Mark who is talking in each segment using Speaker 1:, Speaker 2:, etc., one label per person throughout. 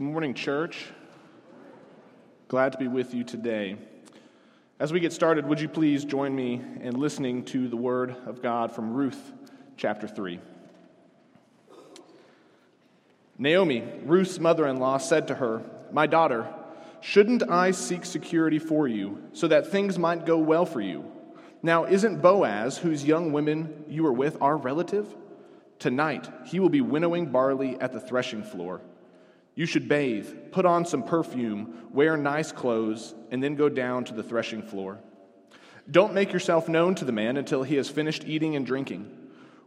Speaker 1: Good morning, church. Glad to be with you today. As we get started, would you please join me in listening to the word of God from Ruth chapter 3? Naomi, Ruth's mother in law, said to her, My daughter, shouldn't I seek security for you so that things might go well for you? Now, isn't Boaz, whose young women you were with, our relative? Tonight, he will be winnowing barley at the threshing floor. You should bathe, put on some perfume, wear nice clothes, and then go down to the threshing floor. Don't make yourself known to the man until he has finished eating and drinking.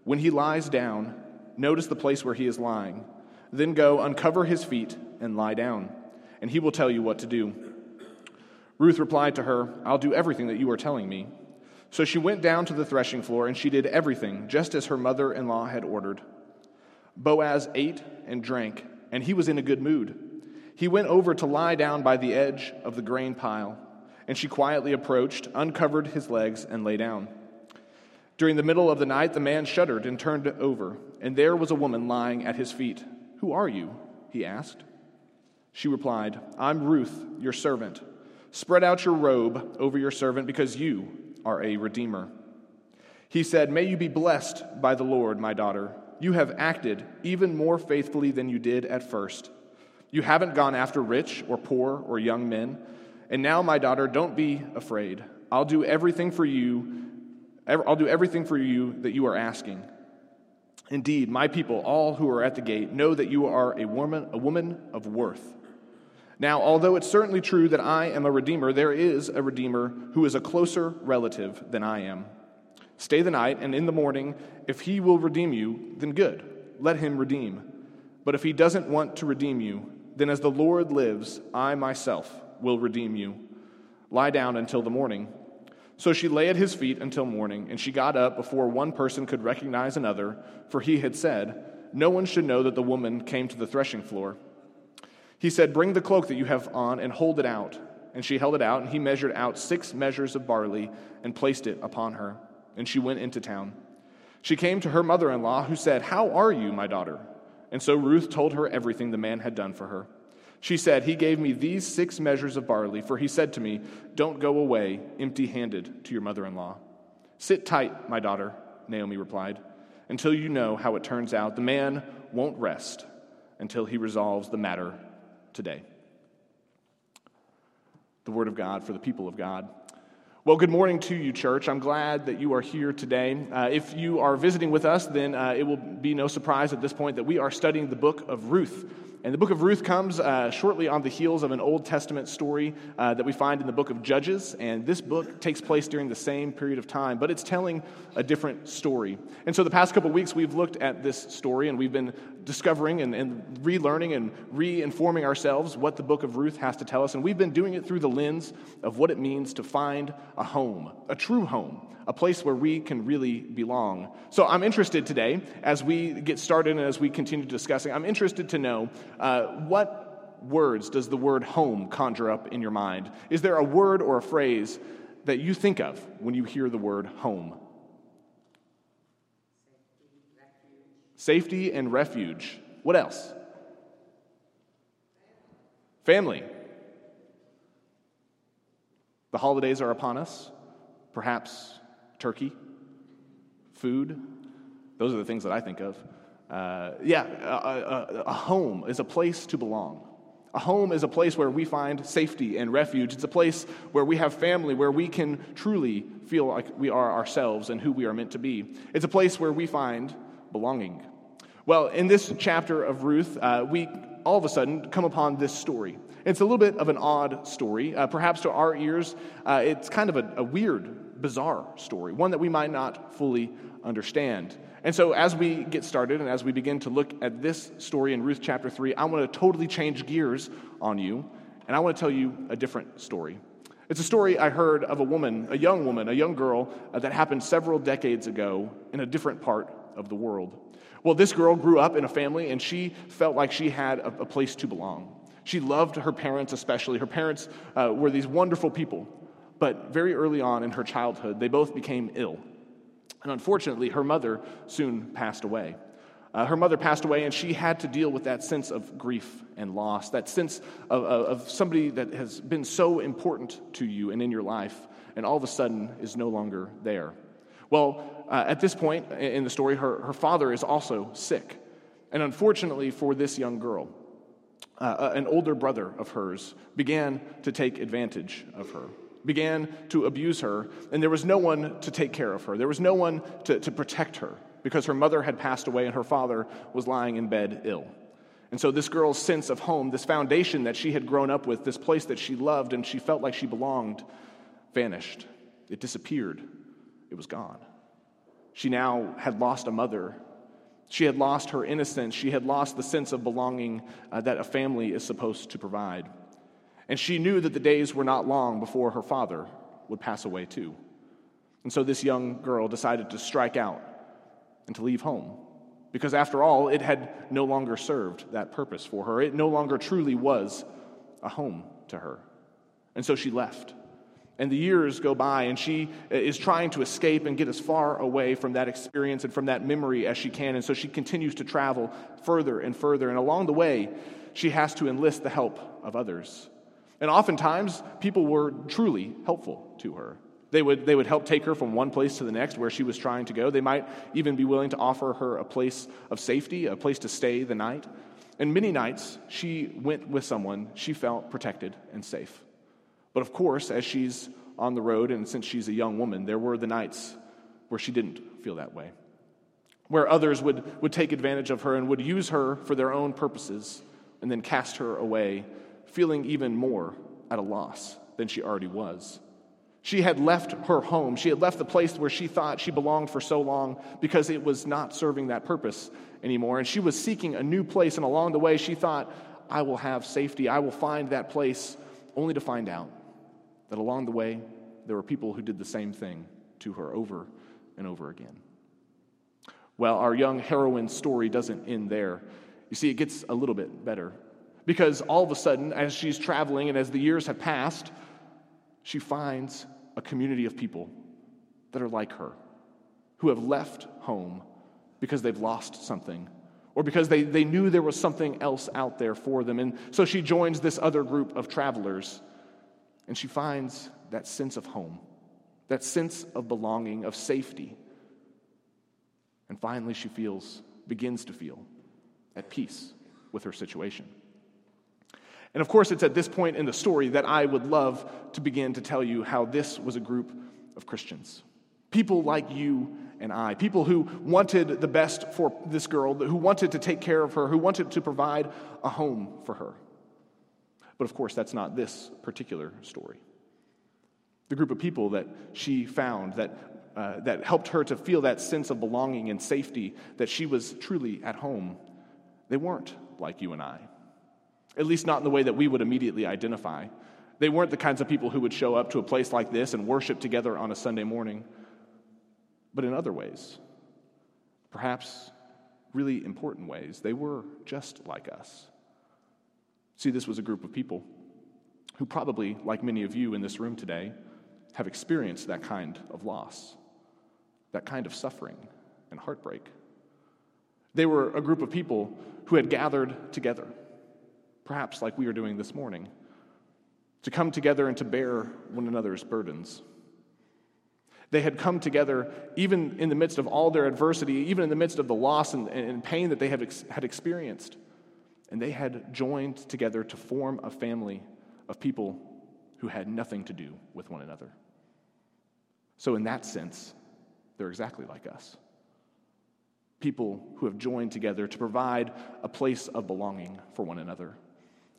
Speaker 1: When he lies down, notice the place where he is lying. Then go uncover his feet and lie down, and he will tell you what to do. Ruth replied to her, I'll do everything that you are telling me. So she went down to the threshing floor, and she did everything just as her mother in law had ordered. Boaz ate and drank and he was in a good mood. He went over to lie down by the edge of the grain pile, and she quietly approached, uncovered his legs, and lay down. During the middle of the night, the man shuddered and turned over, and there was a woman lying at his feet. Who are you? he asked. She replied, I'm Ruth, your servant. Spread out your robe over your servant because you are a redeemer. He said, May you be blessed by the Lord, my daughter. You have acted even more faithfully than you did at first. You haven't gone after rich or poor or young men. And now, my daughter, don't be afraid. I'll do everything for you. I'll do everything for you that you are asking. Indeed, my people, all who are at the gate, know that you are a woman, a woman of worth. Now, although it's certainly true that I am a redeemer, there is a redeemer who is a closer relative than I am. Stay the night, and in the morning, if he will redeem you, then good. Let him redeem. But if he doesn't want to redeem you, then as the Lord lives, I myself will redeem you. Lie down until the morning. So she lay at his feet until morning, and she got up before one person could recognize another, for he had said, No one should know that the woman came to the threshing floor. He said, Bring the cloak that you have on and hold it out. And she held it out, and he measured out six measures of barley and placed it upon her and she went into town. She came to her mother in law, who said, How are you, my daughter? And so Ruth told her everything the man had done for her. She said, He gave me these six measures of barley, for he said to me, Don't go away empty handed to your mother in law. Sit tight, my daughter, Naomi replied, until you know how it turns out. The man won't rest until he resolves the matter today. The word of God for the people of God. Well, good morning to you, church. I'm glad that you are here today. Uh, if you are visiting with us, then uh, it will be no surprise at this point that we are studying the book of Ruth. And the book of Ruth comes uh, shortly on the heels of an Old Testament story uh, that we find in the book of Judges. And this book takes place during the same period of time, but it's telling a different story. And so the past couple weeks, we've looked at this story and we've been discovering and, and relearning and re-informing ourselves what the book of Ruth has to tell us. And we've been doing it through the lens of what it means to find a home, a true home a place where we can really belong. So I'm interested today, as we get started and as we continue discussing, I'm interested to know uh, what words does the word home conjure up in your mind? Is there a word or a phrase that you think of when you hear the word home? Safety and refuge. What else? Family. The holidays are upon us. Perhaps turkey, food. Those are the things that I think of. Uh, yeah, a, a, a home is a place to belong. A home is a place where we find safety and refuge. It's a place where we have family, where we can truly feel like we are ourselves and who we are meant to be. It's a place where we find belonging. Well, in this chapter of Ruth, uh, we all of a sudden come upon this story. It's a little bit of an odd story. Uh, perhaps to our ears, uh, it's kind of a, a weird bizarre story, one that we might not fully understand. And so, as we get started and as we begin to look at this story in Ruth chapter 3, I want to totally change gears on you, and I want to tell you a different story. It's a story I heard of a woman, a young woman, a young girl, uh, that happened several decades ago in a different part of the world. Well, this girl grew up in a family, and she felt like she had a, a place to belong. She loved her parents, especially. Her parents uh, were these wonderful people but very early on in her childhood, they both became ill. And unfortunately, her mother soon passed away. Uh, her mother passed away, and she had to deal with that sense of grief and loss, that sense of, of, of, somebody that has been so important to you and in your life, and all of a sudden is no longer there. Well, uh, at this point in the story, her, her father is also sick. And unfortunately for this young girl, uh, uh an older brother of hers began to take advantage of her, began to abuse her, and there was no one to take care of her. There was no one to, to protect her because her mother had passed away and her father was lying in bed ill. And so, this girl's sense of home, this foundation that she had grown up with, this place that she loved and she felt like she belonged, vanished. It disappeared. It was gone. She now had lost a mother. She had lost her innocence. She had lost the sense of belonging uh, that a family is supposed to provide. And she knew that the days were not long before her father would pass away too. And so, this young girl decided to strike out and to leave home. Because after all, it had no longer served that purpose for her. It no longer truly was a home to her. And so she left. And the years go by, and she uh, is trying to escape and get as far away from that experience and from that memory as she can. And so she continues to travel further and further. And along the way, she has to enlist the help of others. And oftentimes, people were truly helpful to her. They would, they would help take her from one place to the next where she was trying to go. They might even be willing to offer her a place of safety, a place to stay the night. And many nights, she went with someone she felt protected and safe. But of course, as she's on the road, and since she's a young woman, there were the nights where she didn't feel that way, where others would, would take advantage of her and would use her for their own purposes and then cast her away, feeling even more at a loss than she already was. She had left her home. She had left the place where she thought she belonged for so long because it was not serving that purpose anymore. And she was seeking a new place. And along the way, she thought, I will have safety. I will find that place, only to find out that along the way, there were people who did the same thing to her over and over again. Well, our young heroine's story doesn't end there. You see, it gets a little bit better. Because all of a sudden, as she's traveling and as the years have passed, she finds a community of people that are like her, who have left home because they've lost something or because they, they knew there was something else out there for them. And so she joins this other group of travelers and she finds that sense of home, that sense of belonging, of safety. And finally, she feels, begins to feel at peace with her situation. And of course, it's at this point in the story that I would love to begin to tell you how this was a group of Christians. People like you and I, people who wanted the best for this girl, who wanted to take care of her, who wanted to provide a home for her. But of course, that's not this particular story. The group of people that she found that, uh, that helped her to feel that sense of belonging and safety, that she was truly at home, they weren't like you and I at least not in the way that we would immediately identify. They weren't the kinds of people who would show up to a place like this and worship together on a Sunday morning, but in other ways, perhaps really important ways, they were just like us. See, this was a group of people who probably, like many of you in this room today, have experienced that kind of loss, that kind of suffering and heartbreak. They were a group of people who had gathered together perhaps like we are doing this morning, to come together and to bear one another's burdens. They had come together even in the midst of all their adversity, even in the midst of the loss and, and pain that they ex- had experienced. And they had joined together to form a family of people who had nothing to do with one another. So, in that sense, they're exactly like us people who have joined together to provide a place of belonging for one another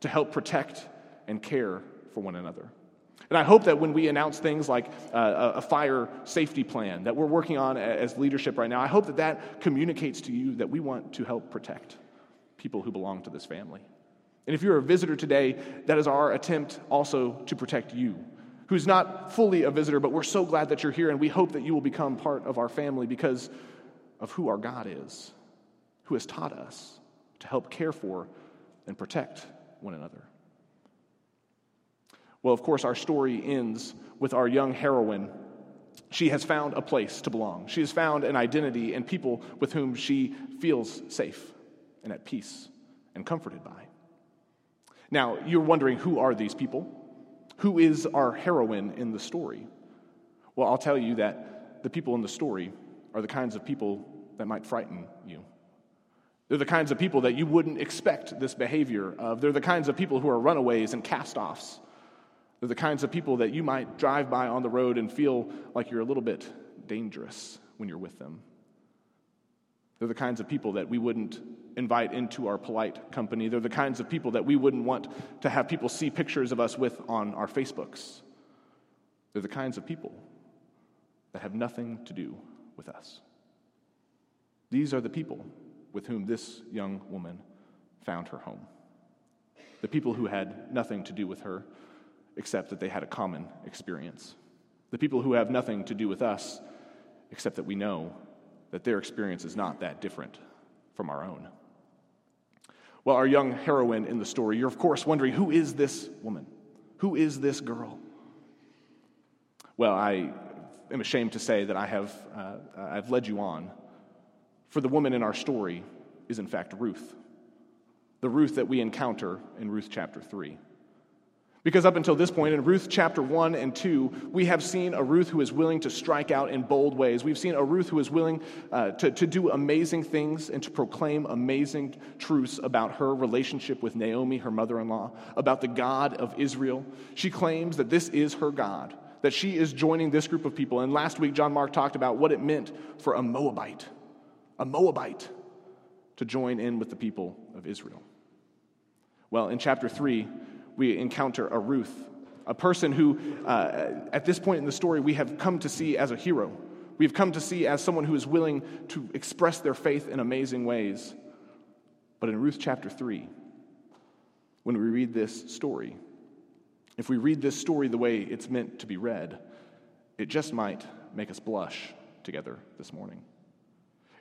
Speaker 1: to help protect and care for one another. And I hope that when we announce things like uh, a fire safety plan that we're working on as leadership right now, I hope that that communicates to you that we want to help protect people who belong to this family. And if you're a visitor today, that is our attempt also to protect you, who's not fully a visitor, but we're so glad that you're here, and we hope that you will become part of our family because of who our God is, who has taught us to help care for and protect one another. Well, of course, our story ends with our young heroine she has found a place to belong. She has found an identity and people with whom she feels safe and at peace and comforted by. Now, you're wondering who are these people? Who is our heroine in the story? Well, I'll tell you that the people in the story are the kinds of people that might frighten you. They're the kinds of people that you wouldn't expect this behavior of. They're the kinds of people who are runaways and cast offs. They're the kinds of people that you might drive by on the road and feel like you're a little bit dangerous when you're with them. They're the kinds of people that we wouldn't invite into our polite company. They're the kinds of people that we wouldn't want to have people see pictures of us with on our Facebooks. They're the kinds of people that have nothing to do with us. These are the people with whom this young woman found her home. The people who had nothing to do with her except that they had a common experience. The people who have nothing to do with us except that we know that their experience is not that different from our own. Well, our young heroine in the story, you're of course wondering who is this woman? Who is this girl? Well, I am ashamed to say that I have uh, I've led you on. For the woman in our story is, in fact, Ruth, the Ruth that we encounter in Ruth chapter 3. Because up until this point, in Ruth chapter 1 and 2, we have seen a Ruth who is willing to strike out in bold ways. We've seen a Ruth who is willing uh, to, to do amazing things and to proclaim amazing truths about her relationship with Naomi, her mother in law, about the God of Israel. She claims that this is her God, that she is joining this group of people. And last week, John Mark talked about what it meant for a Moabite, a Moabite, to join in with the people of Israel. Well, in chapter 3, we encounter a Ruth, a person who, uh, at this point in the story, we have come to see as a hero. We've come to see as someone who is willing to express their faith in amazing ways. But in Ruth chapter 3, when we read this story, if we read this story the way it's meant to be read, it just might make us blush together this morning.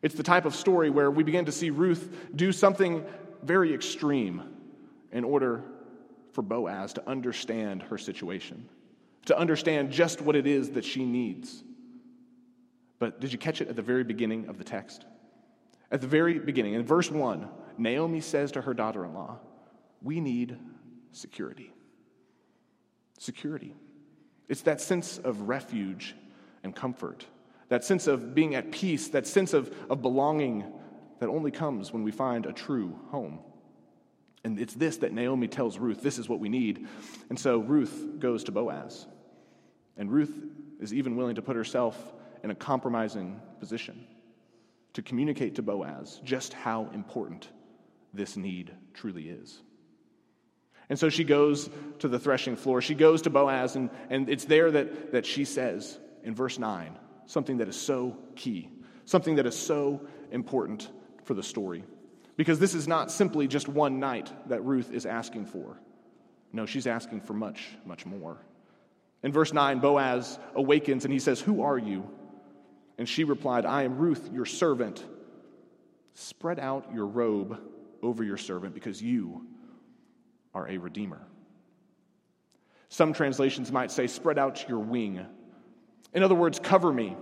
Speaker 1: It's the type of story where we begin to see Ruth do something very extreme in order for Boaz to understand her situation, to understand just what it is that she needs. But did you catch it at the very beginning of the text? At the very beginning, in verse 1, Naomi says to her daughter in law, We need security. Security. It's that sense of refuge and comfort, that sense of being at peace, that sense of, of belonging that only comes when we find a true home. And it's this that Naomi tells Ruth this is what we need. And so Ruth goes to Boaz. And Ruth is even willing to put herself in a compromising position to communicate to Boaz just how important this need truly is. And so she goes to the threshing floor. She goes to Boaz, and, and it's there that, that she says in verse 9 something that is so key, something that is so important for the story. Because this is not simply just one night that Ruth is asking for. No, she's asking for much, much more. In verse 9, Boaz awakens and he says, Who are you? And she replied, I am Ruth, your servant. Spread out your robe over your servant because you are a redeemer. Some translations might say, Spread out your wing. In other words, cover me,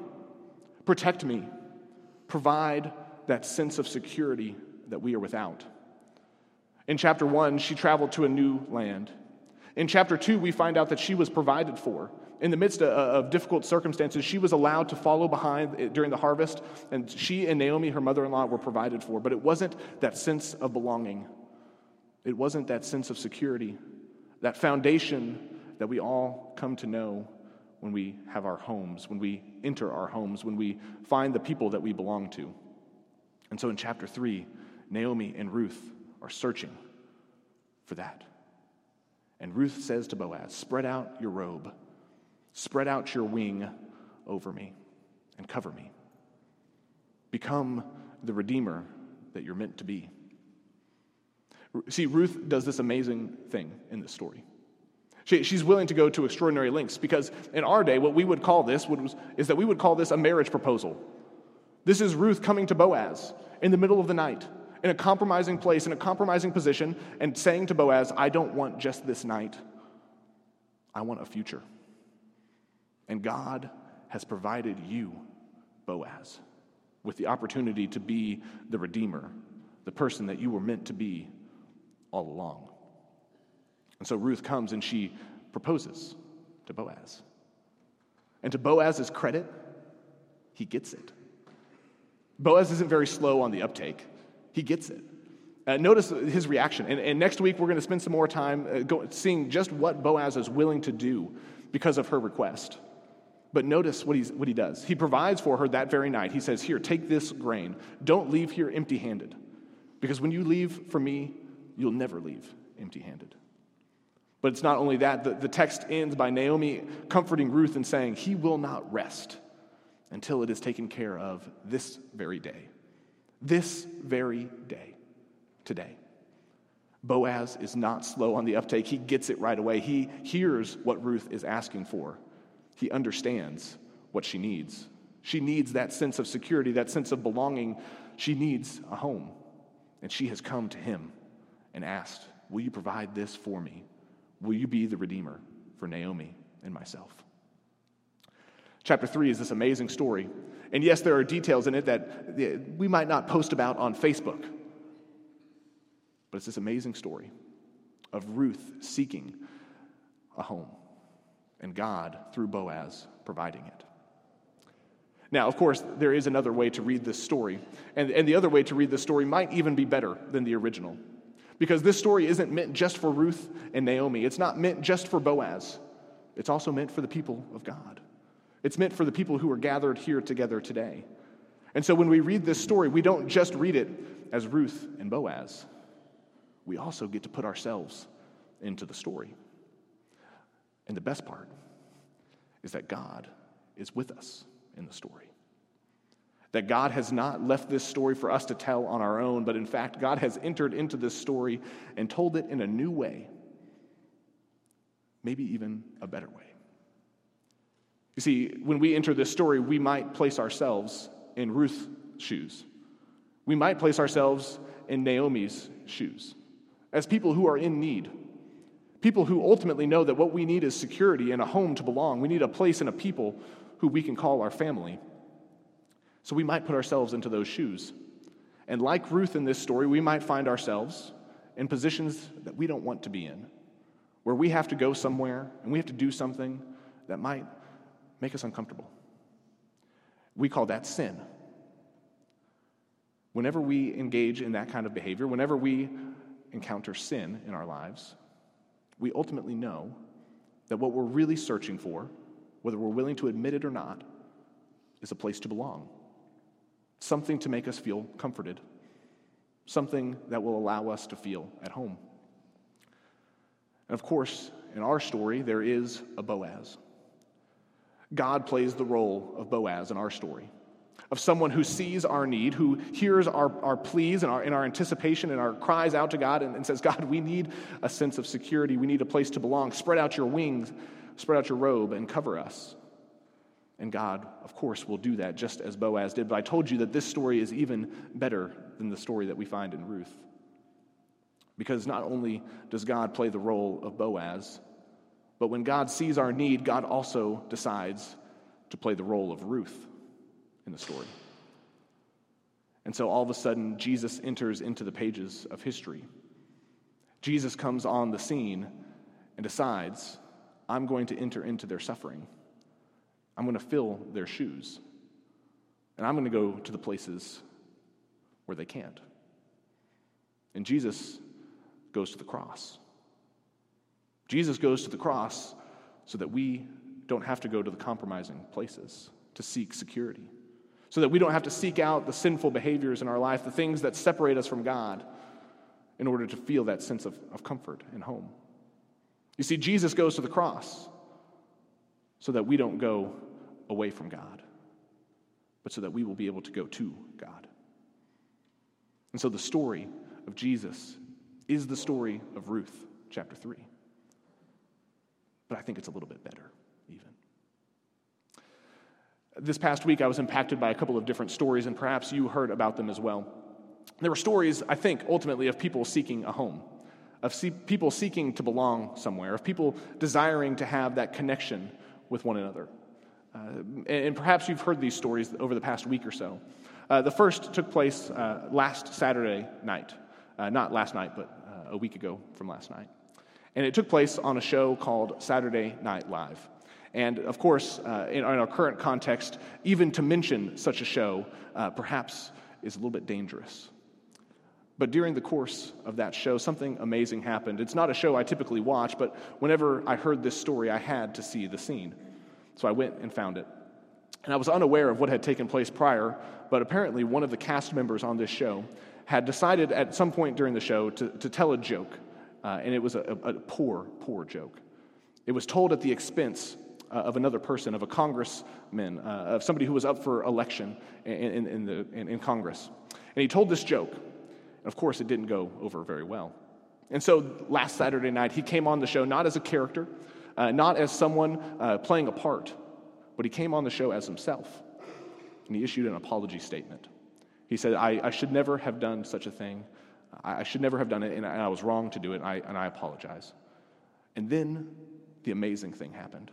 Speaker 1: protect me, provide that sense of security that we are without. In chapter one, she traveled to a new land. In chapter two, we find out that she was provided for. In the midst of difficult circumstances, she was allowed to follow behind eh, during the harvest, and she and Naomi, her mother in law, were provided for. But it wasn't that sense of belonging, it wasn't that sense of security, that foundation that we all come to know when we have our homes, when we enter our homes, when we find the people that we belong to. And so in chapter three, Naomi and Ruth are searching for that. And Ruth says to Boaz, Spread out your robe, spread out your wing over me, and cover me. Become the Redeemer that you're meant to be. See, Ruth does this amazing thing in this story. She, she's willing to go to extraordinary lengths because in our day, what we would call this would, is that we would call this a marriage proposal. This is Ruth coming to Boaz in the middle of the night in a compromising place, in a compromising position, and saying to Boaz, I don't want just this night, I want a future. And God has provided you, Boaz, with the opportunity to be the Redeemer, the person that you were meant to be all along. And so Ruth comes and she proposes to Boaz. And to Boaz's credit, he gets it. Boaz isn't very slow on the uptake, he gets it. Uh, notice his reaction. And, and, next week, we're going to spend some more time uh, go, seeing just what Boaz is willing to do because of her request. But notice what, he's, what he does. He provides for her that very night. He says, Here, take this grain. Don't leave here empty handed. Because when you leave for me, you'll never leave empty handed. But it's not only that, the, the text ends by Naomi comforting Ruth and saying, He will not rest until it is taken care of this very day. This very day, today. Boaz is not slow on the uptake. He gets it right away. He hears what Ruth is asking for. He understands what she needs. She needs that sense of security, that sense of belonging. She needs a home. And she has come to him and asked, Will you provide this for me? Will you be the Redeemer for Naomi and myself? Chapter 3 is this amazing story. And yes, there are details in it that we might not post about on Facebook. But it's this amazing story of Ruth seeking a home and God, through Boaz, providing it. Now, of course, there is another way to read this story, and, and the other way to read this story might even be better than the original. Because this story isn't meant just for Ruth and Naomi, it's not meant just for Boaz, it's also meant for the people of God. It's meant for the people who are gathered here together today. And so when we read this story, we don't just read it as Ruth and Boaz, we also get to put ourselves into the story. And the best part is that God is with us in the story. That God has not left this story for us to tell on our own, but in fact, God has entered into this story and told it in a new way, maybe even a better way. You see, when we enter this story, we might place ourselves in Ruth's shoes. We might place ourselves in Naomi's shoes as people who are in need. People who ultimately know that what we need is security and a home to belong. We need a place and a people who we can call our family. So we might put ourselves into those shoes. And like Ruth in this story, we might find ourselves in positions that we don't want to be in, where we have to go somewhere and we have to do something that might make us uncomfortable. We call that sin. Whenever we engage in that kind of behavior, whenever we encounter sin in our lives, we ultimately know that what we're really searching for, whether we're willing to admit it or not, is a place to belong. Something to make us feel comforted. Something that will allow us to feel at home. And of course, in our story, there is a Boaz. God plays the role of Boaz in our story, of someone who sees our need, who hears our, our pleas and our, and our anticipation and our cries out to God and, and says, God, we need a sense of security. We need a place to belong. Spread out your wings, spread out your robe, and cover us. And God, of course, will do that just as Boaz did. But I told you that this story is even better than the story that we find in Ruth. Because not only does God play the role of Boaz, but when God sees our need, God also decides to play the role of Ruth in the story. And so all of a sudden, Jesus enters into the pages of history. Jesus comes on the scene and decides, I'm going to enter into their suffering. I'm going to fill their shoes. And I'm going to go to the places where they can't. And Jesus goes to the cross. Jesus goes to the cross so that we don't have to go to the compromising places to seek security, so that we don't have to seek out the sinful behaviors in our life, the things that separate us from God, in order to feel that sense of, of comfort and home. You see, Jesus goes to the cross so that we don't go away from God, but so that we will be able to go to God. And so the story of Jesus is the story of Ruth, chapter 3 but I think it's a little bit better, even. This past week, I was impacted by a couple of different stories, and perhaps you heard about them as well. There were stories, I think, ultimately, of people seeking a home, of see- people seeking to belong somewhere, of people desiring to have that connection with one another. Uh, and perhaps you've heard these stories over the past week or so. Uh, the first took place uh, last Saturday night. Uh, not last night, but uh, a week ago from last night. And it took place on a show called Saturday Night Live. And of course, uh, in, in, our current context, even to mention such a show perhaps is a little bit dangerous. But during the course of that show, something amazing happened. It's not a show I typically watch, but whenever I heard this story, I had to see the scene. So I went and found it. And I was unaware of what had taken place prior, but apparently one of the cast members on this show had decided at some point during the show to, to tell a joke. Uh, and it was a, a, poor, poor joke. It was told at the expense uh, of another person, of a congressman, uh, of somebody who was up for election in, in, in the, in, in Congress. And he told this joke. And Of course, it didn't go over very well. And so last Saturday night, he came on the show not as a character, uh, not as someone uh, playing a part, but he came on the show as himself. And he issued an apology statement. He said, I, I should never have done such a thing. I, should never have done it, and I, was wrong to do it, and I, and I apologize. And then the amazing thing happened.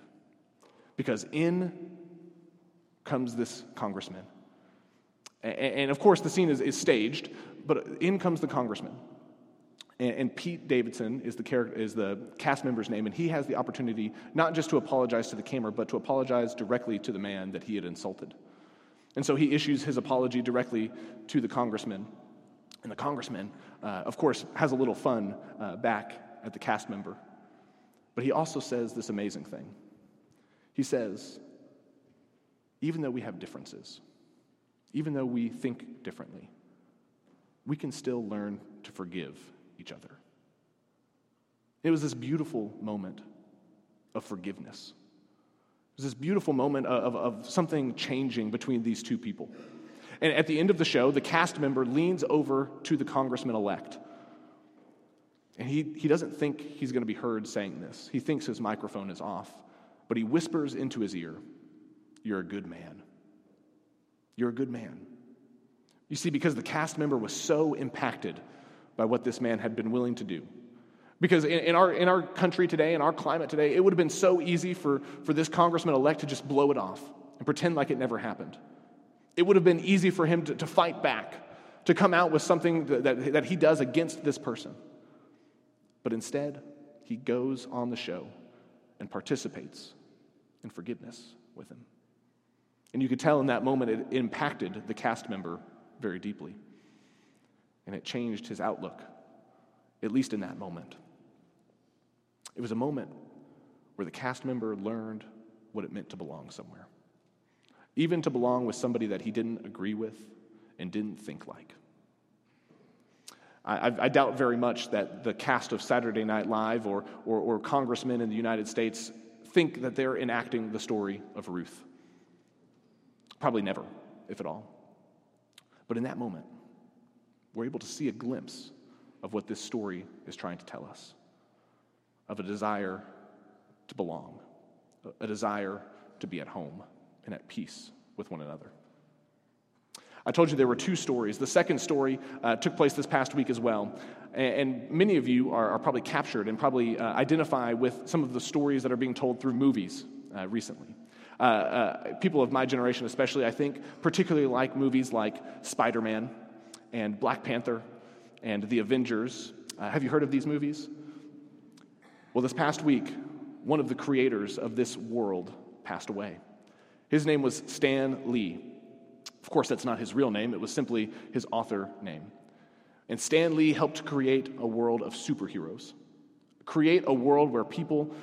Speaker 1: Because in comes this congressman. And, and of course, the scene is, is staged, but in comes the congressman. And, and Pete Davidson is the, character, is the cast member's name, and he has the opportunity not just to apologize to the camera, but to apologize directly to the man that he had insulted. And so he issues his apology directly to the congressman. And the congressman, uh, of course, has a little fun uh, back at the cast member. But he also says this amazing thing. He says, even though we have differences, even though we think differently, we can still learn to forgive each other. It was this beautiful moment of forgiveness. It was this beautiful moment of, of, of something changing between these two people. And at the end of the show, the cast member leans over to the congressman elect. And he, he doesn't think he's going to be heard saying this. He thinks his microphone is off. But he whispers into his ear, You're a good man. You're a good man. You see, because the cast member was so impacted by what this man had been willing to do. Because in, in, our, in our country today, in our climate today, it would have been so easy for, for this congressman elect to just blow it off and pretend like it never happened. It would have been easy for him to, to fight back, to come out with something that, that, that he does against this person. But instead, he goes on the show and participates in forgiveness with him. And you could tell in that moment it impacted the cast member very deeply and it changed his outlook, at least in that moment. It was a moment where the cast member learned what it meant to belong somewhere, even to belong with somebody that he didn't agree with and didn't think like. I, I, doubt very much that the cast of Saturday Night Live or, or, or congressmen in the United States think that they're enacting the story of Ruth. Probably never, if at all. But in that moment, we're able to see a glimpse of what this story is trying to tell us of a desire to belong, a desire to be at home and at peace with one another. I told you there were two stories. The second story uh, took place this past week as well. And, and many of you are, are, probably captured and probably uh, identify with some of the stories that are being told through movies uh, recently. Uh, uh, people of my generation, especially, I think, particularly like movies like Spider Man and Black Panther and The Avengers. Uh, have you heard of these movies? Well, this past week, one of the creators of this world passed away. His name was Stan Lee. Of course, that's not his real name, it was simply his author name. And Stan Lee helped create a world of superheroes, create a world where people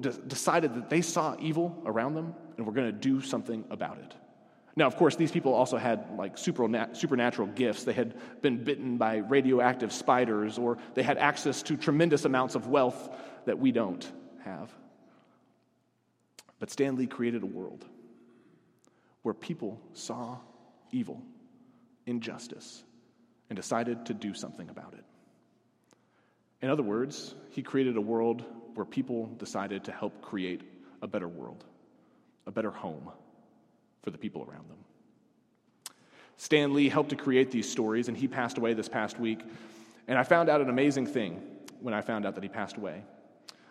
Speaker 1: decided that they saw evil around them and were going to do something about it. Now, of course, these people also had like supernatural gifts. They had been bitten by radioactive spiders, or they had access to tremendous amounts of wealth that we don't have. But Stan Lee created a world where people saw evil, injustice, and decided to do something about it. In other words, he created a world where people decided to help create a better world, a better home for the people around them. Stan Lee helped to create these stories, and he passed away this past week. And I found out an amazing thing when I found out that he passed away.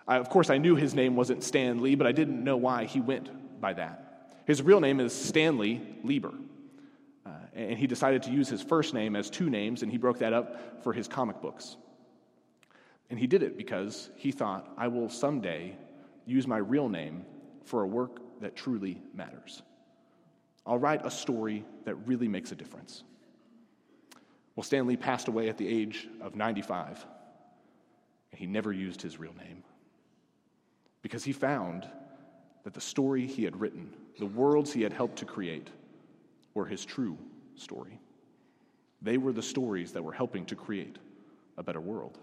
Speaker 1: I, of course, I knew his name wasn't Stan Lee, but I didn't know why he went by that. His real name is Stanley Lieber. Uh, and he decided to use his first name as two names, and he broke that up for his comic books. And he did it because he thought, I will someday use my real name for a work that truly matters. I'll write a story that really makes a difference. Well, Stanley passed away at the age of 95, and he never used his real name because he found that the story he had written, the worlds he had helped to create, were his true story. They were the stories that were helping to create a better world,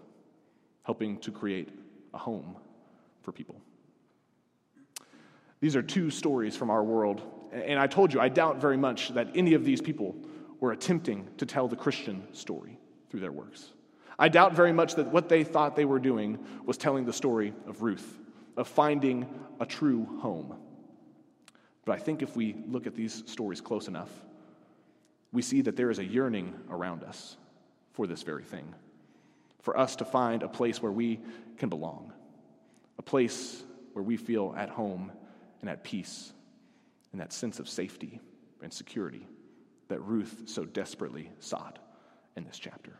Speaker 1: helping to create a home for people. These are two stories from our world, and I told you, I doubt very much that any of these people were attempting to tell the Christian story through their works. I doubt very much that what they thought they were doing was telling the story of Ruth, of finding a true home. But I think if we look at these stories close enough, we see that there is a yearning around us for this very thing for us to find a place where we can belong, a place where we feel at home and at peace, and that sense of safety and security that Ruth so desperately sought in this chapter.